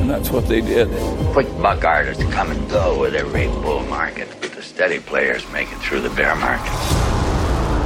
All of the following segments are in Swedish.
And that's what they did. Quick buck artists come and go with every bull market, but the steady players make it through the bear market.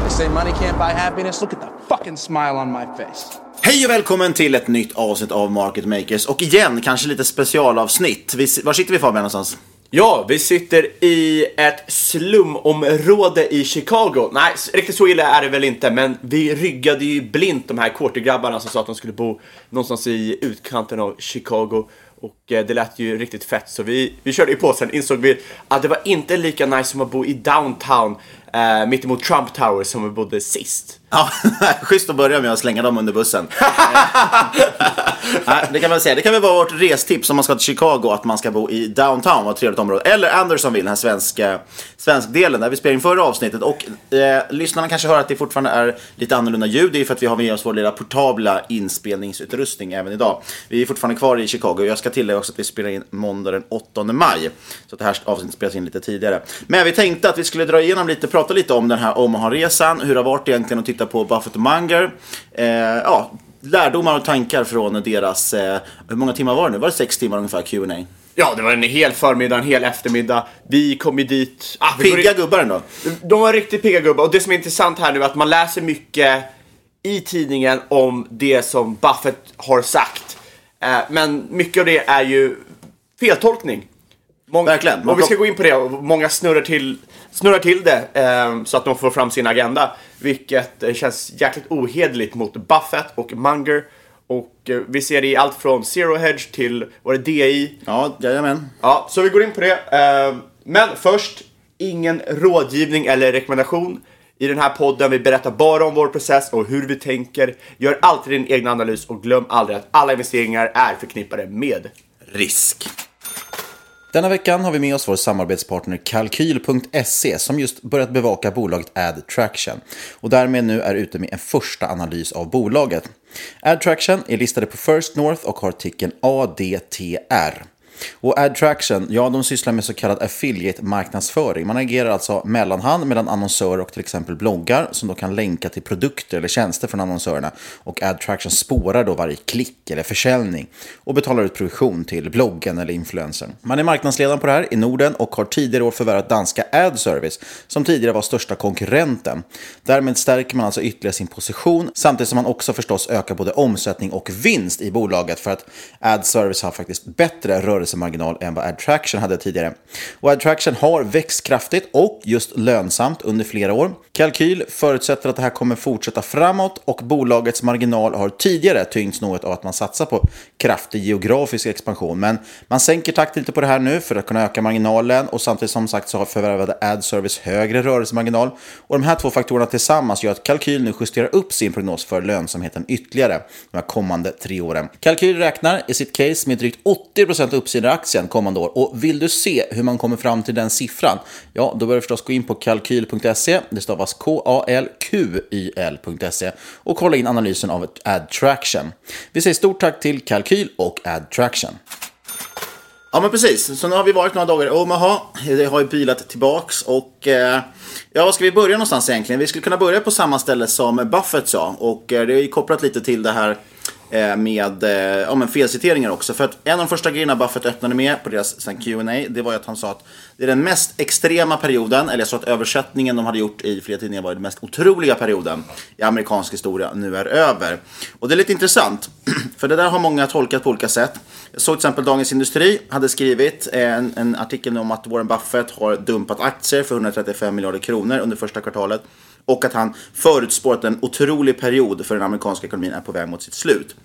They say money can't buy happiness. Look at the fucking smile on my face. Hej och välkommen till ett nytt avsnitt av Market Makers. Och igen, kanske lite specialavsnitt. Vi, var sitter vi Fabian någonstans? Ja, vi sitter i ett slumområde i Chicago. Nej, riktigt så illa är det väl inte, men vi ryggade ju blint de här quartergrabbarna som sa att de skulle bo någonstans i utkanten av Chicago. Och eh, det lät ju riktigt fett, så vi, vi körde ju på. Sen insåg vi att det var inte lika nice som att bo i downtown, eh, mittemot Trump Tower, som vi bodde sist. Ja, schysst att börja med att slänga dem under bussen. Nej, det kan man säga. Det kan väl vara vårt restips om man ska till Chicago, att man ska bo i downtown, vad ett trevligt område. Eller Andersonville, den här svenska, svenskdelen där vi spelade in förra avsnittet. Och eh, lyssnarna kanske hör att det fortfarande är lite annorlunda ljud. Det är för att vi har med oss vår lilla portabla inspelningsutrustning även idag. Vi är fortfarande kvar i Chicago. Jag ska tillägga också att vi spelar in måndag den 8 maj. Så att det här avsnittet spelas in lite tidigare. Men vi tänkte att vi skulle dra igenom lite, prata lite om den här Omaha-resan. Hur det har varit egentligen att titta på Buffett och Munger. Eh, ja, lärdomar och tankar från deras, eh, hur många timmar var det nu? Var det sex timmar ungefär Q&A? Ja, det var en hel förmiddag, en hel eftermiddag. Vi kom ju dit... Ah, Pigga gubbar ändå. De var riktigt pigga gubbar. Och det som är intressant här nu är att man läser mycket i tidningen om det som Buffett har sagt. Eh, men mycket av det är ju feltolkning. Många, Verkligen. Och vi ska gå in på det. Många snurrar till, snurrar till det eh, så att de får fram sin agenda. Vilket eh, känns jäkligt ohederligt mot Buffett och Munger. Och eh, vi ser det i allt från Zero Hedge till, var det DI? Ja, jajamän. Ja, så vi går in på det. Eh, Men först, ingen rådgivning eller rekommendation. I den här podden vi berättar bara om vår process och hur vi tänker. Gör alltid din egen analys och glöm aldrig att alla investeringar är förknippade med risk. Denna veckan har vi med oss vår samarbetspartner Kalkyl.se som just börjat bevaka bolaget AdTraction och därmed nu är ute med en första analys av bolaget. AdTraction är listade på First North och har ticken ADTR. Och AdTraction, ja de sysslar med så kallad affiliate-marknadsföring. Man agerar alltså mellanhand mellan annonsörer och till exempel bloggar som då kan länka till produkter eller tjänster från annonsörerna. Och AdTraction spårar då varje klick eller försäljning och betalar ut provision till bloggen eller influencern. Man är marknadsledaren på det här i Norden och har tidigare år förvärvat danska AdService som tidigare var största konkurrenten. Därmed stärker man alltså ytterligare sin position samtidigt som man också förstås ökar både omsättning och vinst i bolaget för att AdService har faktiskt bättre rörelse rörelsemarginal än vad AdTraction hade tidigare. Och AdTraction har växt kraftigt och just lönsamt under flera år. Kalkyl förutsätter att det här kommer fortsätta framåt och bolagets marginal har tidigare tyngts något av att man satsar på kraftig geografisk expansion. Men man sänker takten lite på det här nu för att kunna öka marginalen och samtidigt som sagt så har förvärvade AdService högre rörelsemarginal. Och de här två faktorerna tillsammans gör att Kalkyl nu justerar upp sin prognos för lönsamheten ytterligare de här kommande tre åren. Kalkyl räknar i sitt case med drygt 80% uppsida i aktien kommande år och vill du se hur man kommer fram till den siffran? Ja, då bör du förstås gå in på kalkyl.se. Det stavas K-A-L-Q-Y-L.se och kolla in analysen av AdTraction. Vi säger stort tack till Kalkyl och AdTraction. Ja men precis, så nu har vi varit några dagar i Omaha. Det har ju bilat tillbaks och eh, ja, var ska vi börja någonstans egentligen? Vi skulle kunna börja på samma ställe som Buffett sa och eh, det är ju kopplat lite till det här Eh, med eh, ja, men felciteringar också. För att en av de första grejerna Buffett öppnade med på deras Q&A det var ju att han sa att det är den mest extrema perioden, eller jag sa att översättningen de hade gjort i flera tidningar var den mest otroliga perioden i amerikansk historia nu är över. Och det är lite intressant, för det där har många tolkat på olika sätt. Jag såg till exempel Dagens Industri hade skrivit eh, en, en artikel om att Warren Buffett har dumpat aktier för 135 miljarder kronor under första kvartalet och att han förutspår att en otrolig period för den amerikanska ekonomin är på väg mot sitt slut.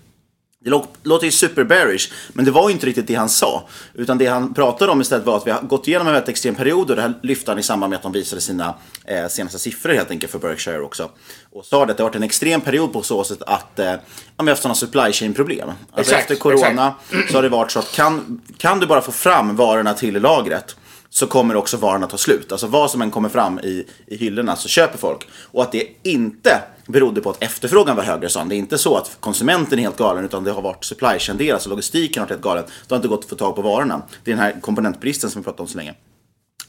Det låter ju super bearish, men det var ju inte riktigt det han sa. Utan det han pratade om istället var att vi har gått igenom en väldigt extrem period och det här lyfte han i samband med att de visade sina eh, senaste siffror helt enkelt för Berkshire också. Och sa att det har varit en extrem period på så sätt att eh, vi har haft sådana supply chain problem. Alltså Exakt, efter corona exakt. så har det varit så att kan, kan du bara få fram varorna till lagret så kommer också varorna ta slut. Alltså vad som än kommer fram i, i hyllorna så köper folk. Och att det inte berodde på att efterfrågan var högre sa han. Det är inte så att konsumenten är helt galen utan det har varit supply chain del, alltså logistiken har varit helt galen. Det har inte gått att få tag på varorna. Det är den här komponentbristen som vi pratat om så länge.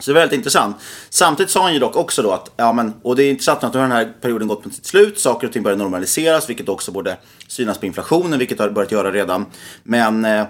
Så det är väldigt intressant. Samtidigt sa han ju dock också då att, ja men, och det är intressant att nu har den här perioden gått mot sitt slut, saker och ting börjar normaliseras, vilket också borde synas på inflationen, vilket har börjat göra redan. Men eh,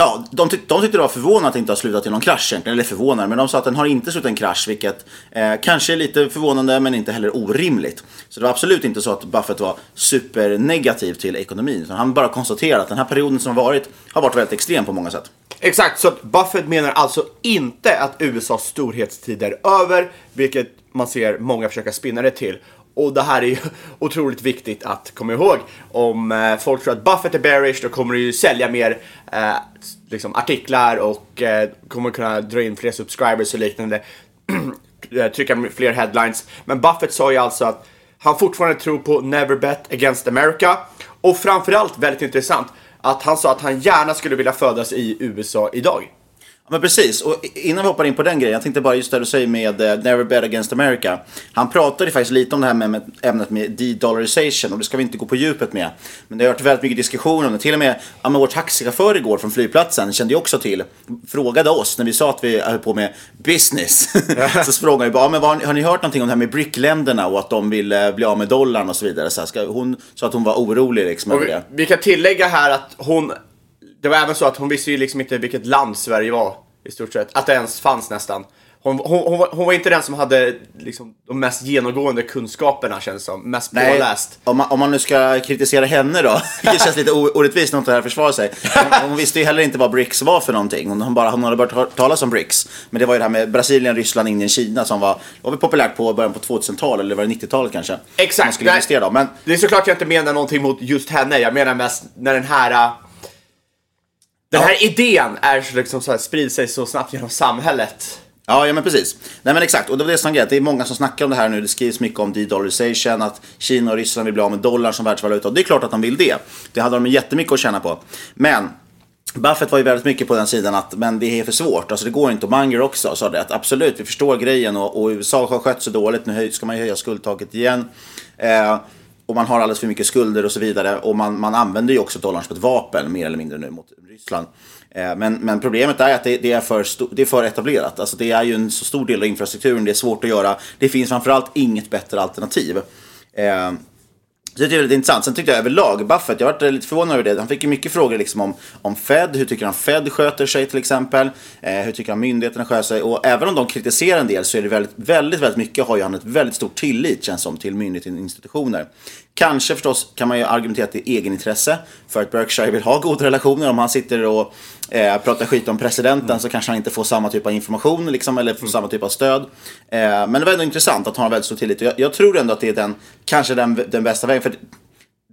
Ja, de, tyck, de tyckte det var förvånande att det inte har slutat i någon krasch egentligen. Eller förvånande, men de sa att den har inte slutat i en krasch. Vilket eh, kanske är lite förvånande men inte heller orimligt. Så det var absolut inte så att Buffett var supernegativ till ekonomin. Utan han bara konstaterade att den här perioden som har varit har varit väldigt extrem på många sätt. Exakt, så att Buffett menar alltså inte att USAs storhetstid är över, vilket man ser många försöka spinna det till. Och det här är ju otroligt viktigt att komma ihåg. Om eh, folk tror att Buffett är bearish, då kommer du ju sälja mer eh, liksom artiklar och eh, kommer kunna dra in fler subscribers och liknande. Eh, trycka fler headlines. Men Buffett sa ju alltså att han fortfarande tror på Never Bet Against America. Och framförallt, väldigt intressant, att han sa att han gärna skulle vilja födas i USA idag. Men precis, och innan vi hoppar in på den grejen, jag tänkte bara just det du säger med uh, Never Bet Against America. Han pratade faktiskt lite om det här med, ämnet med de-dollarization och det ska vi inte gå på djupet med. Men det har varit väldigt mycket diskussion om det. Till och med ja, men vår taxichaufför igår från flygplatsen kände ju också till, frågade oss när vi sa att vi höll på med business. så frågade vi bara, ja, men vad, har ni hört någonting om det här med BRIC-länderna och att de vill uh, bli av med dollarn och så vidare. Så här, ska, hon sa att hon var orolig liksom över det. vi kan tillägga här att hon, det var även så att hon visste ju liksom inte vilket land Sverige var i stort sett. Att det ens fanns nästan. Hon, hon, hon, var, hon var inte den som hade liksom, de mest genomgående kunskaperna känns som. Mest Nej, påläst. om man, om man nu ska kritisera henne då, det känns lite orättvist när hon här försvarar sig. Hon, hon visste ju heller inte vad BRICS var för någonting. Hon, hon, bara, hon hade bara hört talas om BRICS. Men det var ju det här med Brasilien, Ryssland, Indien, Kina som var, var väl populärt på början på 2000-talet, eller var det 90-talet kanske? Exakt. Man skulle investera då. Men Det är såklart jag inte menar någonting mot just henne. Jag menar mest när den här... Den här idén är så liksom så här, sprider sig så snabbt genom samhället. Ja, ja men precis. Nej men exakt, och det var det som grejen. Det är många som snackar om det här nu. Det skrivs mycket om de-dollarization, att Kina och Ryssland vill bli av med dollarn som världsvaluta. Och det är klart att de vill det. Det hade de jättemycket att tjäna på. Men Buffett var ju väldigt mycket på den sidan att men det är för svårt, alltså det går inte. Och Munger också sa det att absolut, vi förstår grejen och, och USA har skött sig dåligt, nu ska man ju höja skuldtaket igen. Eh, och man har alldeles för mycket skulder och så vidare. Och man, man använder ju också dollarn som ett vapen mer eller mindre nu mot Ryssland. Eh, men, men problemet är att det, det är för sto- det är för etablerat. Alltså det är ju en så stor del av infrastrukturen, det är svårt att göra. Det finns framförallt inget bättre alternativ. Eh, så det är väldigt intressant. Sen tyckte jag överlag, Buffett, jag har varit lite förvånad över det. Han fick ju mycket frågor liksom om, om Fed. Hur tycker han Fed sköter sig till exempel? Eh, hur tycker han myndigheterna sköter sig? Och även om de kritiserar en del så är det väldigt, väldigt, väldigt mycket har ju han ett väldigt stort tillit känns som till myndigheter och institutioner. Kanske förstås kan man ju argumentera att det är egenintresse för att Berkshire vill ha goda relationer. Om han sitter och eh, pratar skit om presidenten så kanske han inte får samma typ av information liksom, eller får samma typ av stöd. Eh, men det var ändå intressant att han har väldigt stor tillit. Jag, jag tror ändå att det är den, kanske den, den bästa vägen. För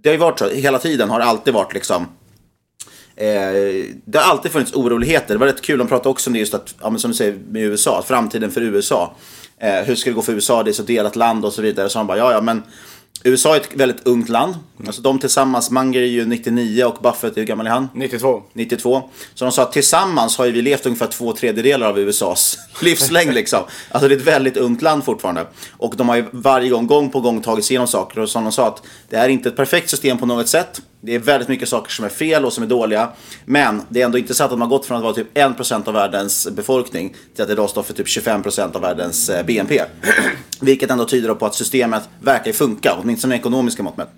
det har ju varit så, hela tiden har det alltid varit liksom Eh, det har alltid funnits oroligheter. Det var rätt kul, de pratade också om det just att, ja, men som du säger med USA, framtiden för USA. Eh, hur ska det gå för USA? Det är så delat land och så vidare. Så han bara, ja ja men USA är ett väldigt ungt land. Alltså de tillsammans, Munger är ju 99 och Buffett, hur gammal är han? 92. 92. Så de sa att tillsammans har ju vi levt ungefär två tredjedelar av USAs livslängd liksom. Alltså det är ett väldigt ungt land fortfarande. Och de har ju varje gång, gång på gång tagit sig igenom saker. Och som de sa att det är inte ett perfekt system på något sätt. Det är väldigt mycket saker som är fel och som är dåliga. Men det är ändå intressant att man har gått från att vara typ 1% av världens befolkning till att idag står för typ 25% av världens eh, BNP. Vilket ändå tyder på att systemet verkar funka, åtminstone ekonomiska mått mätt.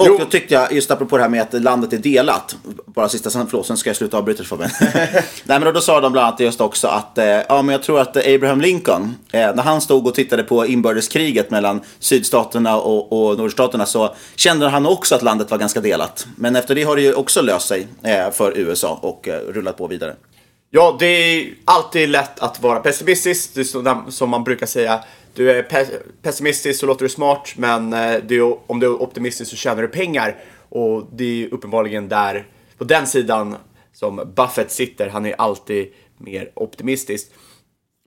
Och då tyckte jag, just apropå det här med att landet är delat, bara sista sen, förlåt, sen ska jag sluta avbryta för mig. Nej men då, då sa de bland annat just också att, eh, ja men jag tror att Abraham Lincoln, eh, när han stod och tittade på inbördeskriget mellan sydstaterna och, och nordstaterna så kände han också att landet var ganska delat. Men efter det har det ju också löst sig eh, för USA och eh, rullat på vidare. Ja, det är alltid lätt att vara pessimistisk, det är som man brukar säga. Du är pe- pessimistisk så låter du smart, men eh, du, är- om du är optimistisk så tjänar du pengar. Och det är uppenbarligen där, på den sidan som Buffett sitter. Han är alltid mer optimistisk.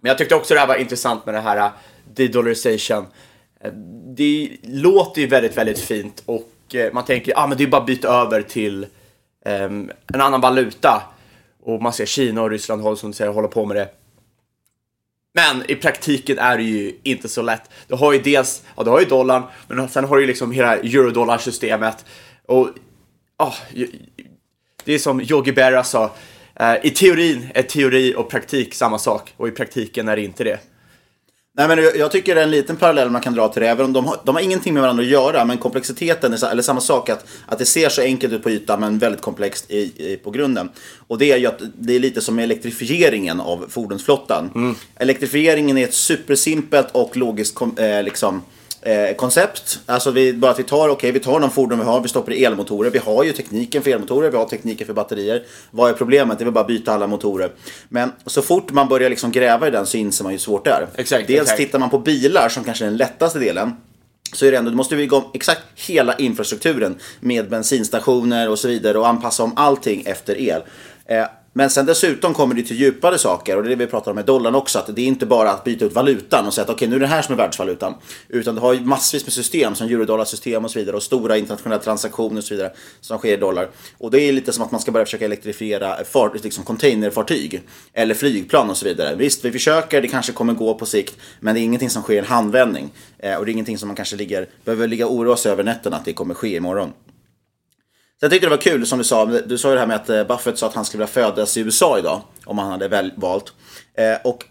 Men jag tyckte också det här var intressant med det här eh, de-dollarization. Eh, det låter ju väldigt, väldigt fint och man tänker, ja ah, men det är bara att byta över till um, en annan valuta. Och man ser Kina och Ryssland håller, som du säger, håller på med det. Men i praktiken är det ju inte så lätt. Du har ju dels, ja du har ju dollarn, men sen har du ju liksom hela eurodollarsystemet. Och ja, oh, det är som Yogi Berra sa, eh, i teorin är teori och praktik samma sak och i praktiken är det inte det. Nej, men jag- tycker det är en liten parallell man kan dra till det. Även om de har, de har ingenting med varandra att göra. Men komplexiteten är eller samma sak. Att, att det ser så enkelt ut på ytan men väldigt komplext i, i, på grunden. Och det är ju att det är lite som elektrifieringen av fordonsflottan. Elektrifieringen är ett supersimpelt och logiskt kom, eh, liksom, eh, koncept. Alltså vi, bara att vi tar, okej vi tar de fordon vi har, vi stoppar i elmotorer. Vi har ju tekniken för elmotorer, vi har tekniken för batterier. Vad är problemet? Det är väl bara att byta alla motorer. Men så fort man börjar liksom gräva i den så inser man ju hur svårt det är. Exakt, Dels exakt. tittar man på bilar som kanske är den lättaste delen. Så är det ändå, du måste bygga om exakt hela infrastrukturen med bensinstationer och så vidare och anpassa om allting efter el. Eh, men sen dessutom kommer det till djupare saker och det är det vi pratar om med dollarn också. Att det är inte bara att byta ut valutan och säga att okej nu är det här som är världsvalutan. Utan du har ju massvis med system som eurodolarsystem och så vidare och stora internationella transaktioner och så vidare som sker i dollar. Och det är lite som att man ska börja försöka elektrifiera fart, liksom containerfartyg eller flygplan och så vidare. Visst, vi försöker, det kanske kommer gå på sikt, men det är ingenting som sker i en handvändning. Eh, och det är ingenting som man kanske ligger, behöver ligga och oroa sig över nätterna att det kommer ske imorgon. Så jag tyckte det var kul som du sa, du sa ju det här med att eh, Buffett sa att han skulle vilja födas i USA idag, om han hade väl valt. Eh, och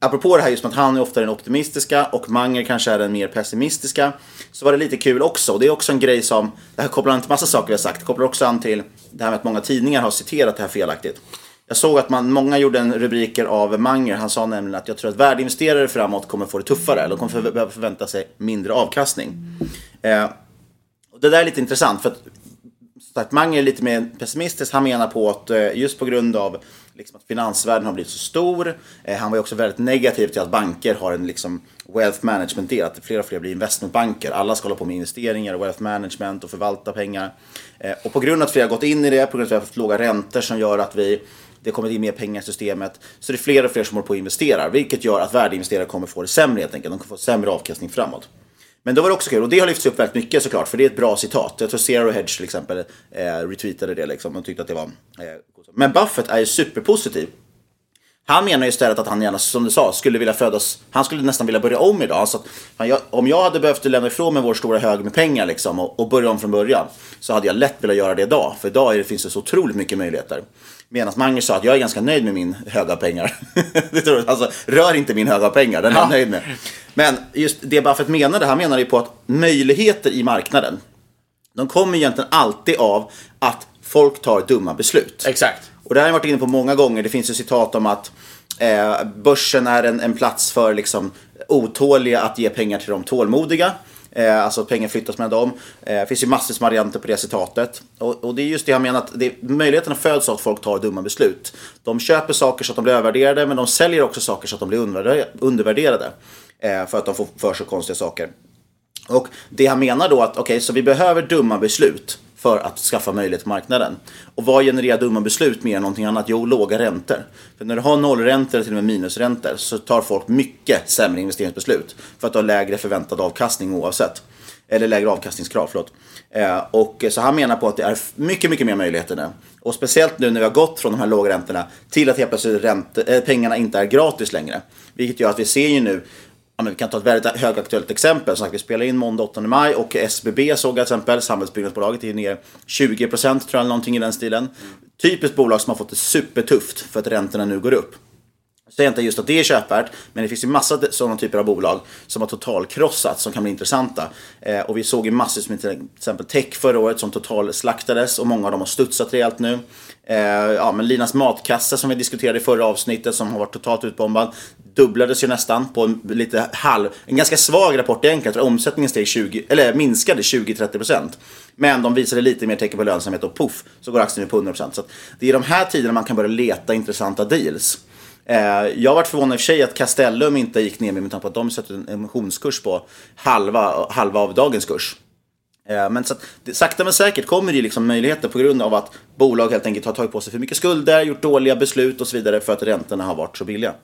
apropå det här just med att han är ofta den optimistiska och Manger kanske är den mer pessimistiska, så var det lite kul också. Och det är också en grej som, det här kopplar an till massa saker vi har sagt, det kopplar också an till det här med att många tidningar har citerat det här felaktigt. Jag såg att man, många gjorde en rubriker av Manger, han sa nämligen att jag tror att värdeinvesterare framåt kommer få det tuffare, eller de kommer behöva förvänta sig mindre avkastning. Eh, och det där är lite intressant, för att sagt, Mange är lite mer pessimistisk. Han menar på att eh, just på grund av liksom, att finansvärlden har blivit så stor. Eh, han var ju också väldigt negativ till att banker har en liksom, wealth management del. Att fler och fler blir investmentbanker. Alla ska hålla på med investeringar och wealth management och förvalta pengar. Eh, och på grund av att fler har gått in i det, på grund av att vi har haft låga räntor som gör att vi det kommer in mer pengar i systemet. Så det är fler och fler som håller på och investerar. Vilket gör att värdeinvesterare kommer få det sämre helt enkelt. De kommer få sämre avkastning framåt. Men då var det också kul, och det har lyfts upp väldigt mycket såklart, för det är ett bra citat. Jag tror Zero Hedge till exempel eh, retweetade det liksom, och tyckte att det var... Eh, men Buffett är ju superpositiv. Han menar ju istället att han gärna, som du sa, skulle vilja födas, han skulle nästan vilja börja om idag. Så att, jag, om jag hade behövt lämna ifrån mig vår stora hög med pengar liksom, och, och börja om från början så hade jag lätt velat göra det idag. För idag är det, finns det så otroligt mycket möjligheter. Medan Magnus sa att jag är ganska nöjd med min höga pengar. Det tror jag. alltså, rör inte min höga pengar, den är jag nöjd med. Men just det Buffett menade, han menade ju på att möjligheter i marknaden, de kommer egentligen alltid av att folk tar dumma beslut. Exakt. Och det här har jag varit inne på många gånger. Det finns ju citat om att eh, börsen är en, en plats för liksom, otåliga att ge pengar till de tålmodiga. Eh, alltså att pengar flyttas med dem. Eh, det finns ju massor med varianter på det citatet. Och, och det är just det jag menar att det, möjligheterna föds av att folk tar dumma beslut. De köper saker så att de blir övervärderade men de säljer också saker så att de blir undervärderade. undervärderade eh, för att de får för sig konstiga saker. Och det han menar då att okej, okay, så vi behöver dumma beslut för att skaffa möjlighet till marknaden. Och vad genererar dumma beslut mer än någonting annat? Jo, låga räntor. För när du har nollräntor eller till och med minusräntor så tar folk mycket sämre investeringsbeslut för att du har lägre förväntad avkastning oavsett. Eller lägre avkastningskrav, förlåt. Eh, och så han menar på att det är mycket, mycket mer möjligheter nu. Och speciellt nu när vi har gått från de här låga räntorna till att helt plötsligt ränte, äh, pengarna inte är gratis längre. Vilket gör att vi ser ju nu Ja, men vi kan ta ett väldigt högaktuellt exempel. Som sagt, vi spelar in måndag 8 maj och SBB såg jag till exempel, samhällsbyggnadsbolaget, är ner 20% tror jag, någonting i den stilen. Typiskt bolag som har fått det supertufft för att räntorna nu går upp. Jag säger inte just att det är köpvärt, men det finns ju massa sådana typer av bolag som har totalkrossats som kan bli intressanta. Eh, och vi såg ju massor som till exempel Tech förra året som totalslaktades och många av dem har studsat rejält nu. Eh, ja, men Linas matkasse som vi diskuterade i förra avsnittet som har varit totalt utbombad dubblades ju nästan på en lite halv, en ganska svag rapport egentligen. Jag tror omsättningen steg 20, eller minskade 20-30%. Men de visade lite mer tecken på lönsamhet och puff så går aktien upp på 100%. Så det är i de här tiderna man kan börja leta intressanta deals. Eh, jag varit förvånad i och för sig att Castellum inte gick ner med tanke på att de sätter en emissionskurs på halva, halva av dagens kurs. Eh, men så att, sakta men säkert kommer det liksom möjligheter på grund av att bolag helt enkelt har tagit på sig för mycket skulder, gjort dåliga beslut och så vidare för att räntorna har varit så billiga.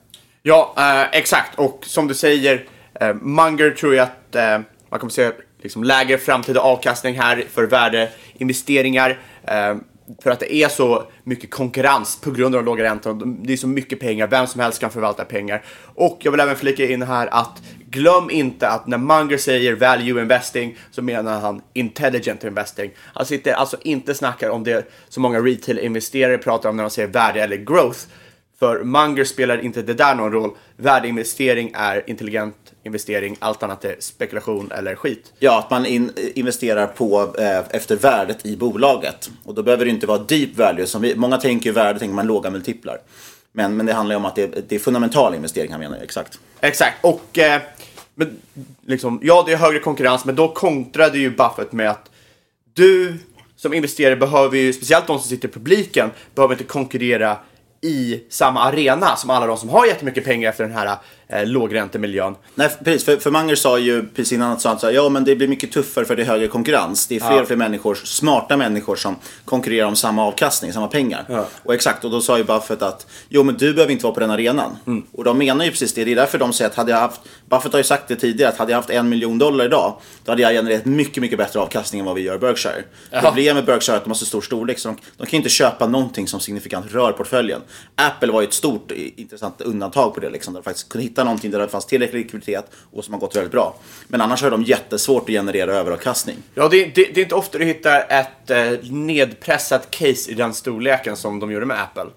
Ja, eh, exakt. Och som du säger, eh, Munger tror jag att eh, man kommer se liksom lägre framtida avkastning här för värdeinvesteringar. Eh, för att det är så mycket konkurrens på grund av de låga räntorna. Det är så mycket pengar, vem som helst kan förvalta pengar. Och jag vill även flika in här att glöm inte att när Munger säger value investing så menar han intelligent investing. Han sitter alltså inte snackar om det som många retail-investerare pratar om när de säger värde eller growth. För Munger spelar inte det där någon roll. Värdeinvestering är intelligent investering, allt annat är spekulation eller skit. Ja, att man in, investerar på eh, efter värdet i bolaget. Och då behöver det inte vara deep value. Som vi, många tänker ju värde, tänker man låga multiplar. Men, men det handlar ju om att det, det är fundamental investering, han menar exakt. Exakt, och eh, men, liksom, ja, det är högre konkurrens, men då kontrade ju Buffett med att du som investerare behöver ju, speciellt de som sitter i publiken, behöver inte konkurrera i samma arena som alla de som har jättemycket pengar efter den här eh, lågräntemiljön. Nej, precis. För, för Manger sa ju precis innan att, sa ja, men det blir mycket tuffare för det är högre konkurrens. Det är fler ja. och fler människor, smarta människor som konkurrerar om samma avkastning, samma pengar. Ja. Och exakt, och då sa ju Buffett att jo, men du behöver inte vara på den arenan. Mm. Och de menar ju precis det. Det är därför de säger att hade jag haft, Buffett har ju sagt det tidigare, att hade jag haft en miljon dollar idag, då hade jag genererat mycket, mycket bättre avkastning än vad vi gör i Berkshire. Problemet med Berkshire är att de har så stor storlek så de, de kan inte köpa någonting som signifikant rör portföljen. Apple var ju ett stort intressant undantag på det, liksom, där de faktiskt kunde hitta någonting där det fanns tillräcklig likviditet och som har gått väldigt bra. Men annars har de jättesvårt att generera överavkastning. Ja, det, det, det är inte ofta du hittar ett eh, nedpressat case i den storleken som de gjorde med Apple.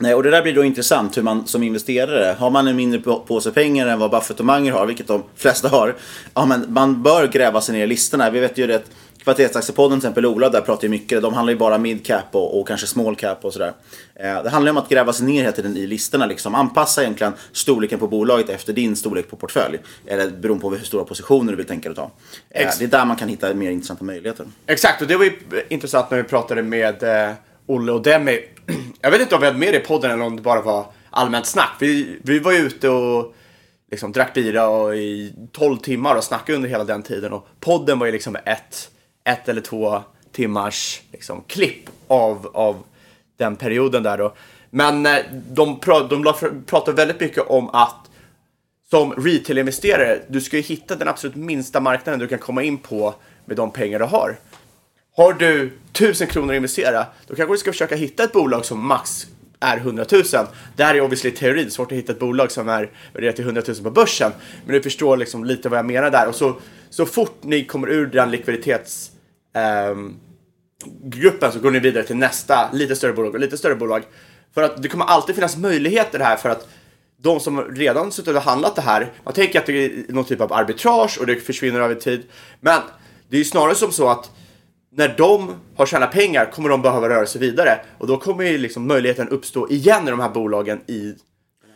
Nej, och det där blir då intressant hur man som investerare, har man en mindre påse pengar än vad Buffett och Munger har, vilket de flesta har, ja men man bör gräva sig ner i listorna. Vi vet ju det Kvalitetsaktiepodden till exempel, Ola, där pratar ju mycket. De handlar ju bara mid cap och, och kanske small cap och sådär. Eh, det handlar ju om att gräva sig ner hela tiden i listorna. Liksom. Anpassa egentligen storleken på bolaget efter din storlek på portfölj. Eller beroende på hur stora positioner du vill tänka dig ta. Eh, det är där man kan hitta mer intressanta möjligheter. Exakt, och det var ju intressant när vi pratade med eh, Olle och Demi. Jag vet inte om vi hade med det i podden eller om det bara var allmänt snack. Vi, vi var ute och liksom drack bira och i 12 timmar och snackade under hela den tiden. Och podden var ju liksom ett ett eller två timmars liksom, klipp av, av den perioden där då. Men eh, de, pra, de pratar väldigt mycket om att som retail-investerare, du ska ju hitta den absolut minsta marknaden du kan komma in på med de pengar du har. Har du tusen kronor att investera, då kanske du ska försöka hitta ett bolag som max är 100 000. Det här är obviously teori, det är svårt att hitta ett bolag som är värderat till 100 000 på börsen. Men du förstår liksom lite vad jag menar där. Och så, så fort ni kommer ur den likviditets... Ehm, gruppen så går ni vidare till nästa lite större bolag och lite större bolag. För att det kommer alltid finnas möjligheter här för att de som redan suttit och handlat det här, man tänker att det är någon typ av arbitrage och det försvinner över tid. Men det är ju snarare som så att när de har tjänat pengar kommer de behöva röra sig vidare och då kommer ju liksom möjligheten uppstå igen i de här bolagen i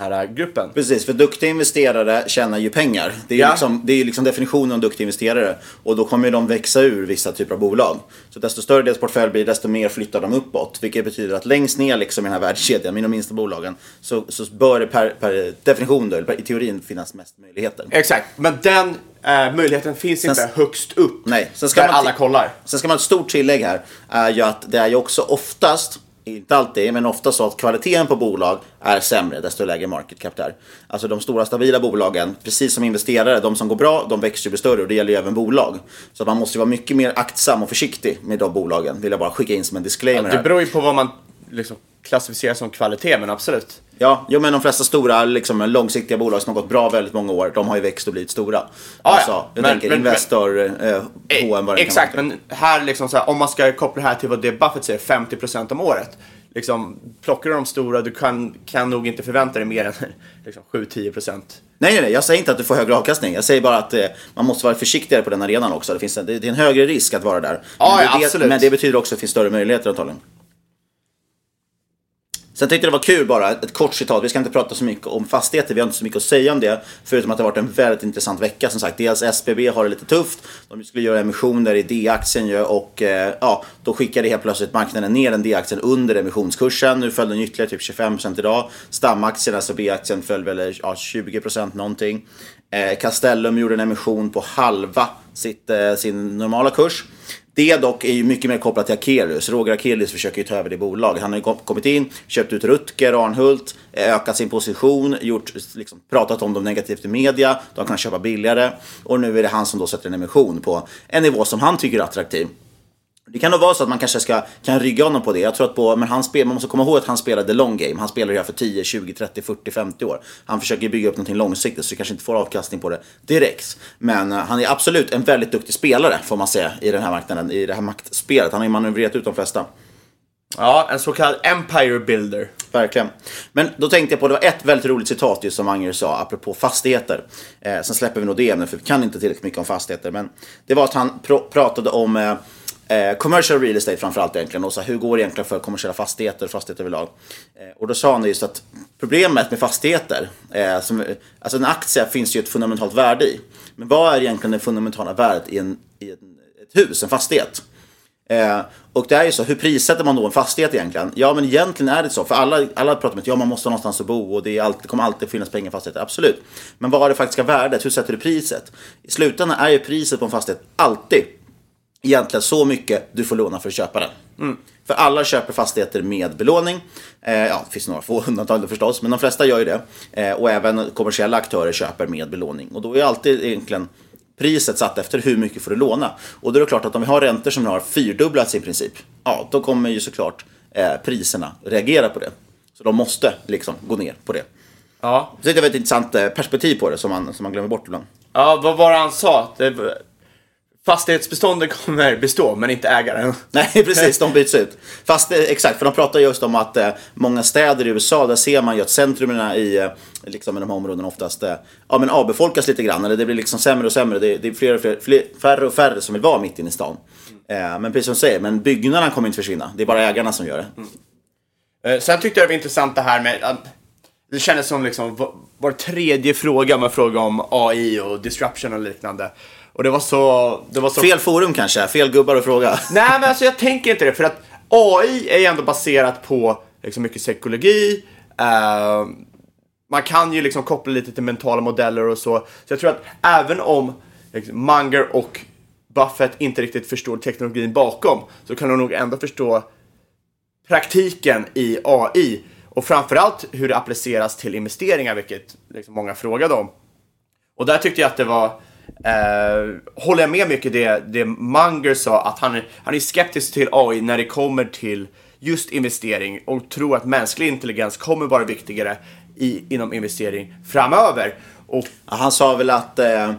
här gruppen. Precis, för duktiga investerare tjänar ju pengar. Det är ju Ja. liksom, det är ju liksom definitionen av duktiga investerare. Och då kommer ju de växa ur vissa typer av bolag. Så desto större deras portfölj blir, desto mer flyttar de uppåt. Vilket betyder att längst ner liksom i den här värdekedjan, med de minsta bolagen, så, så bör det per, per definition, då, per, i teorin, finnas mest möjligheter. Exakt, men den eh, möjligheten finns Sen- inte högst upp. Nej, sen där man alla kollar. Sen ska man ha ett stort tillägg här. Är ju att det är ju också oftast, inte alltid, men ofta så att kvaliteten på bolag är sämre desto lägre market cap det är. Alltså de stora stabila bolagen, precis som investerare, de som går bra, de växer ju blir större och det gäller ju även bolag. Så man måste vara mycket mer aktsam och försiktig med de bolagen, vill jag bara skicka in som en disclaimer Det här. beror ju på vad man liksom klassificerar som kvalitet, men absolut. Ja, jo, men de flesta stora liksom, långsiktiga bolag som har gått bra väldigt många år, de har ju växt och blivit stora. Ah, ja. alltså, jag Men- tänker men- Investor, eh, H&M vad det kan Exakt, vara. men här liksom så här, om man ska koppla det här till vad det Buffett säger, 50% om året. Liksom, plockar du de stora, du kan, kan nog inte förvänta dig mer än liksom, 7-10%. Nej, nej, nej, jag säger inte att du får högre avkastning. Jag säger bara att eh, man måste vara försiktigare på den arenan också. Det, finns en, det, det är en högre risk att vara där. Ja, men, ja, det, absolut. men det betyder också att det finns större möjligheter antagligen. Sen tyckte jag det var kul bara, ett kort citat. Vi ska inte prata så mycket om fastigheter, vi har inte så mycket att säga om det. Förutom att det har varit en väldigt intressant vecka som sagt. Dels SBB har det lite tufft. De skulle göra emissioner i D-aktien ju och eh, ja, då skickade helt plötsligt marknaden ner den D-aktien under emissionskursen. Nu föll den ytterligare typ 25% idag. Stamaktien, alltså B-aktien, föll väl ja, 20% någonting. Eh, Castellum gjorde en emission på halva sitt, eh, sin normala kurs. Det dock är ju mycket mer kopplat till Akelius. Roger Akelius försöker ju ta över det bolaget. Han har ju kommit in, köpt ut Rutger, Arnhult, ökat sin position, gjort, liksom, pratat om dem negativt i media. De kan köpa billigare. Och nu är det han som då sätter en emission på en nivå som han tycker är attraktiv. Det kan nog vara så att man kanske ska, kan rygga honom på det. Jag tror att på, men han spel, man måste komma ihåg att han spelar the long game. Han spelar ju här för 10, 20, 30, 40, 50 år. Han försöker bygga upp någonting långsiktigt så kanske inte får avkastning på det direkt. Men eh, han är absolut en väldigt duktig spelare får man säga i den här marknaden, i det här maktspelet. Han har ju manövrerat ut de flesta. Ja, en så kallad empire builder. Verkligen. Men då tänkte jag på, det var ett väldigt roligt citat just som Anger sa, apropå fastigheter. Eh, sen släpper vi nog det ämnet, för vi kan inte tillräckligt mycket om fastigheter. Men det var att han pr- pratade om eh, eh, commercial real estate framförallt egentligen. Och så här, hur går det egentligen för kommersiella fastigheter, och fastigheter överlag. Eh, och då sa han just att problemet med fastigheter, eh, som, alltså en aktie finns ju ett fundamentalt värde i. Men vad är egentligen det fundamentala värdet i, en, i en, ett hus, en fastighet? Eh, och det är ju så, hur prissätter man då en fastighet egentligen? Ja men egentligen är det så, för alla, alla pratar om att ja, man måste ha någonstans att bo och det, är alltid, det kommer alltid finnas pengar i fastigheter, absolut. Men vad är det faktiska värdet? Hur sätter du priset? I slutändan är ju priset på en fastighet alltid egentligen så mycket du får låna för att köpa den. För alla köper fastigheter med belåning. Eh, ja, det finns några få undantag förstås, men de flesta gör ju det. Eh, och även kommersiella aktörer köper med belåning. Och då är alltid egentligen priset satt efter hur mycket får du låna. Och då är det klart att om vi har räntor som har fyrdubblats i princip, ja, då kommer ju såklart eh, priserna reagera på det. Så de måste liksom gå ner på det. Ja. Så det är ett intressant eh, perspektiv på det som man, som man glömmer bort ibland. Ja, vad var det han sa? Det, fastighetsbeståndet kommer bestå, men inte ägaren. Nej, precis. De byts ut. Fast eh, exakt, för de pratar just om att eh, många städer i USA, där ser man ju att centrumen i eh, liksom, i de här områdena oftast eh, ja, men avbefolkas lite grann. Eller det blir liksom sämre och sämre. Det, det är fler och fler, fler, färre och färre som vill vara mitt inne i stan. Eh, men precis som du säger, men byggnaderna kommer inte försvinna. Det är bara ägarna som gör det. Eh, Sen tyckte jag det var intressant det här med att det kändes som liksom var, tredje fråga med fråga om AI och disruption och liknande. Och det var så... Det var så... Fel forum kanske, fel gubbar att fråga. Nej, men alltså jag tänker inte det. För att AI är ju ändå baserat på liksom mycket psykologi. eh, man kan ju liksom koppla lite till mentala modeller och så. Så jag tror att även om liksom, Munger och Buffett inte riktigt förstår teknologin bakom så kan de nog ändå förstå praktiken i AI och framförallt hur det appliceras till investeringar, vilket liksom många frågade om. Och där tyckte jag att det var, eh, håller jag med mycket det, det Munger sa, att han han är skeptisk till AI när det kommer till just investering och tror att mänsklig intelligens kommer vara viktigare i, inom investering framöver. Och Han sa väl att eh,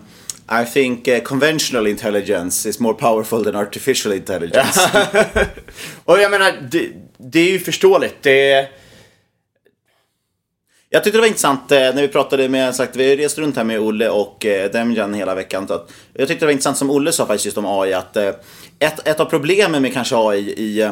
I think eh, conventional intelligence is more powerful than artificial intelligence. och jag menar, det, det är ju förståeligt. Det, Jag tyckte det var intressant eh, när vi pratade med, sagt, vi reste runt här med Olle och eh, Demjan hela veckan. Så att, jag tyckte det var intressant som Olle sa faktiskt just om AI att eh, ett, ett av problemen med kanske AI i,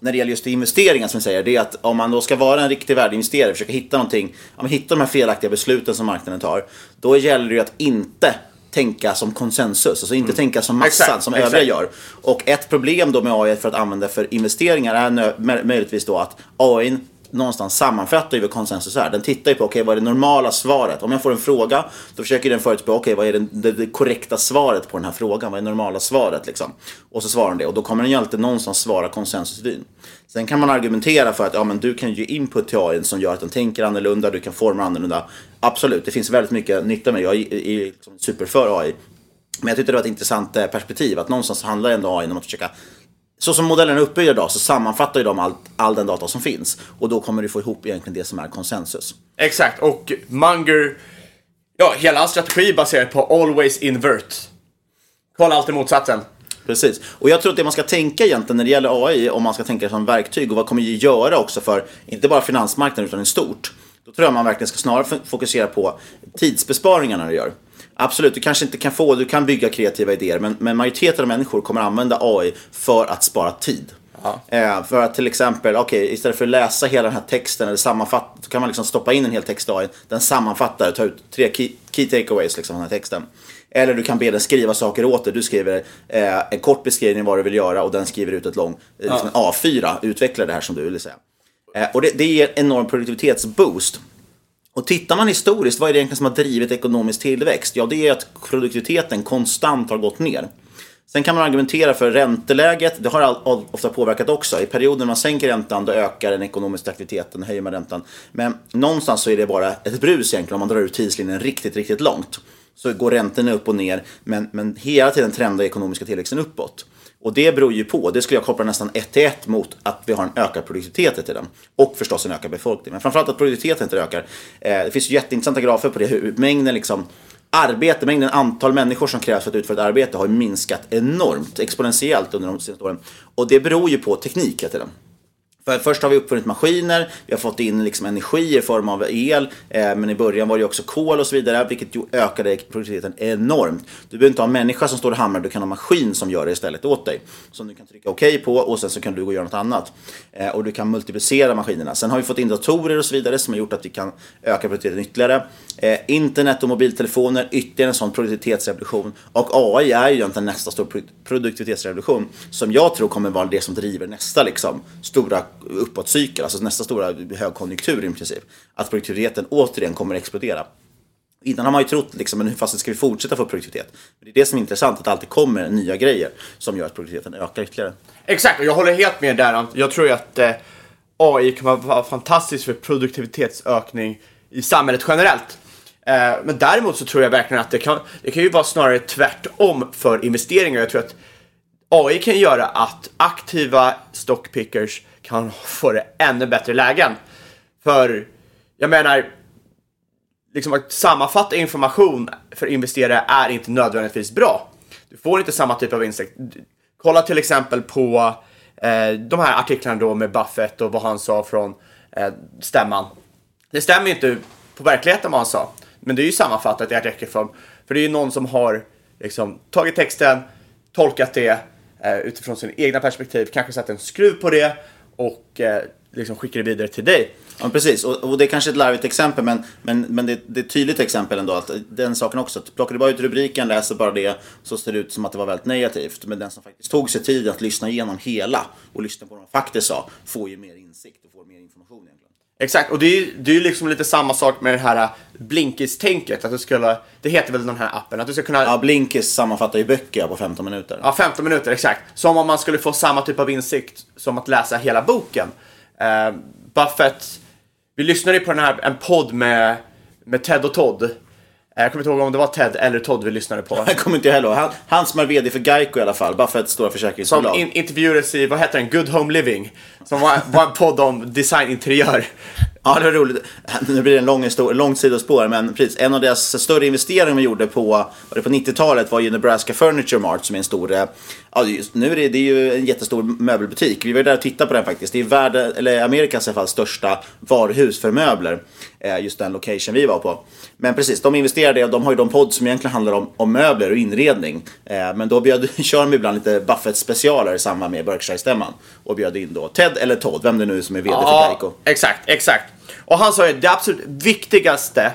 när det gäller just investeringar som vi säger, det är att om man då ska vara en riktig värdeinvesterare, försöka hitta någonting, om man hittar de här felaktiga besluten som marknaden tar, då gäller det ju att inte tänka som konsensus, alltså inte tänka som massan Exakt, som exakt. övriga gör. Och ett problem då med AI för att använda för investeringar är möjligtvis då att AI någonstans sammanfattar ju vad konsensus är. Den tittar ju på, okej vad är det normala svaret? Om jag får en fråga, då försöker den förutspå, okej vad är det, det, det korrekta svaret på den här frågan? Vad är det normala svaret liksom? Och så svarar den det och då kommer den ju alltid någonstans svara konsensusvyn. Sen kan man argumentera för att ja, men du kan ge input till AI som gör att den tänker annorlunda, du kan forma annorlunda. Absolut, det finns väldigt mycket nytta med det. Jag är, är liksom superför AI. Men jag tyckte det var ett intressant eh, perspektiv att någonstans handlar ändå AI om att försöka så som modellen är uppbyggd idag så sammanfattar ju de all, all den data som finns och då kommer du få ihop egentligen det som är konsensus. Exakt, och Munger, ja, hela hans strategi är baserad på always invert. Kolla alltid motsatsen. Precis. Och jag tror att det man ska tänka egentligen när det gäller AI, om man ska tänka som verktyg och vad kommer det göra också för, inte bara finansmarknaden utan i stort. Då tror jag man verkligen ska snarare fokusera på tidsbesparingarna det gör. Absolut, du kanske inte kan få, du kan bygga kreativa idéer, men, men majoriteten av människor kommer använda AI för att spara tid. Eh, för att till exempel, okej, istället för att läsa hela den här texten eller sammanfatta, så kan man liksom stoppa in en hel text i AI. Den sammanfattar och tar ut tre key, key takeaways liksom, den här texten. Eller du kan be den skriva saker åt dig. Du skriver eh, en kort beskrivning vad du vill göra och den skriver ut ett lång, eh, liksom en A4, utvecklar det här som du vill säga. Eh, och det, det ger enorm produktivitetsboost. Och tittar man historiskt, vad är det egentligen som har drivit ekonomisk tillväxt? Ja, det är att produktiviteten konstant har gått ner. Sen kan man argumentera för ränteläget. Det har ofta påverkat också. I perioder när man sänker räntan, då ökar den ekonomiska aktiviteten, höjer man räntan. Men någonstans så är det bara ett brus egentligen om man drar ut tidslinjen riktigt, riktigt långt. Så går räntorna upp och ner, men, men hela tiden trendar ekonomiska tillväxten uppåt. Och det beror ju på, det skulle jag koppla nästan ett till ett mot att vi har en ökad produktivitet i tiden. Och förstås en ökad befolkning. Men framförallt att produktiviteten inte ökar. Eh, det finns ju jätteintressanta grafer på det, hur mängden liksom arbete, mängden antal människor som krävs för att utföra ett arbete har ju minskat enormt, exponentiellt under de senaste åren. Och det beror ju på teknik hela tiden. För först har vi uppfunnit maskiner, vi har fått in liksom energi i form av el, eh, men i början var det också kol och så vidare, vilket ju ökade produktiviteten enormt. Du behöver inte ha en människa som står och hamrar, du kan ha en maskin som gör det istället åt dig. Som du kan trycka OK på och sen så kan du gå och göra något annat. Eh, och du kan multiplicera maskinerna. Sen har vi fått in datorer och så vidare som har gjort att vi kan öka produktiviteten ytterligare. Eh, internet och mobiltelefoner, ytterligare en sån produktivitetsrevolution. Och AI är ju egentligen nästa stor produktivitetsrevolution som jag tror kommer vara det som driver nästa liksom, stora uppåtcykel, alltså nästa stora högkonjunktur i princip. Att produktiviteten återigen kommer att explodera. Innan har man ju trott liksom, men hur fast ska vi fortsätta få produktivitet? Men det är det som är intressant, att det alltid kommer nya grejer som gör att produktiviteten ökar ytterligare. Exakt, och jag håller helt med där. Jag tror ju att eh, AI kan vara fantastiskt för produktivitetsökning i samhället generellt. Eh, men däremot så tror jag verkligen att det kan, det kan ju vara snarare tvärtom för investeringar. Jag tror att AI kan göra att aktiva stockpickers kan få det ännu bättre lägen. För jag menar, liksom att sammanfatta information för investerare är inte nödvändigtvis bra. Du får inte samma typ av insikt. Kolla till exempel på eh, de här artiklarna då med Buffett och vad han sa från eh, stämman. Det stämmer ju inte på verkligheten vad han sa, men det är ju sammanfattat i artikelform. För det är ju någon som har liksom, tagit texten, tolkat det eh, utifrån sin egna perspektiv, kanske satt en skruv på det och eh, liksom skickar det vidare till dig. Ja, precis. Och, och det är kanske ett larvigt exempel, men, men, men det, det är ett tydligt exempel ändå. Att den saken också, att plockar du bara ut rubriken, läser bara det, så ser det ut som att det var väldigt negativt. Men den som faktiskt tog sig tid att lyssna igenom hela och lyssna på vad de faktiskt sa, får ju mer insikt och får mer information egentligen. Exakt, och det är ju det är ju liksom lite samma sak med det här Blinkist-tänket. Att du skulle, det heter väl den här appen, att du ska kunna... Ja, Blinkist sammanfattar ju böcker på 15 minuter. Ja, 15 minuter, exakt. Som om man skulle få samma typ av insikt som att läsa hela boken. Eh, Buffett, vi lyssnade ju på den här, en podd med, med Ted och Todd. Eh, Jag kommer inte ihåg om det var Ted eller Todd vi lyssnade på. Jag kommer inte jag heller ihåg. Han, han som är VD för Geico i alla fall, Buffett stora Som försäkringsbolag. in, intervjuades i, vad heter den, Good Home Living. Som var, var en podd om designinteriör. Ja, det var roligt. Nu blir det en lång histor- långt sidospår, men precis. En av deras större investeringar de gjorde på, var det på 90-talet var ju Nebraska Furniture Mart som är en stor, ja just, nu är det, det är ju en jättestor möbelbutik. Vi var där och tittade på den faktiskt. Det är värld, eller Amerikas i alla fall största varuhus för möbler. Eh, just den location vi var på. Men precis, de investerade och de har ju de podd som egentligen handlar om, om möbler och inredning. Eh, men då bjöd, kör de ibland lite Buffett-specialer i samband med Berkshire-stämman. Och bjöd in då Ted eller Todd, vem det nu är som är VD för Geico. exakt, exakt. Och han sa ju det absolut viktigaste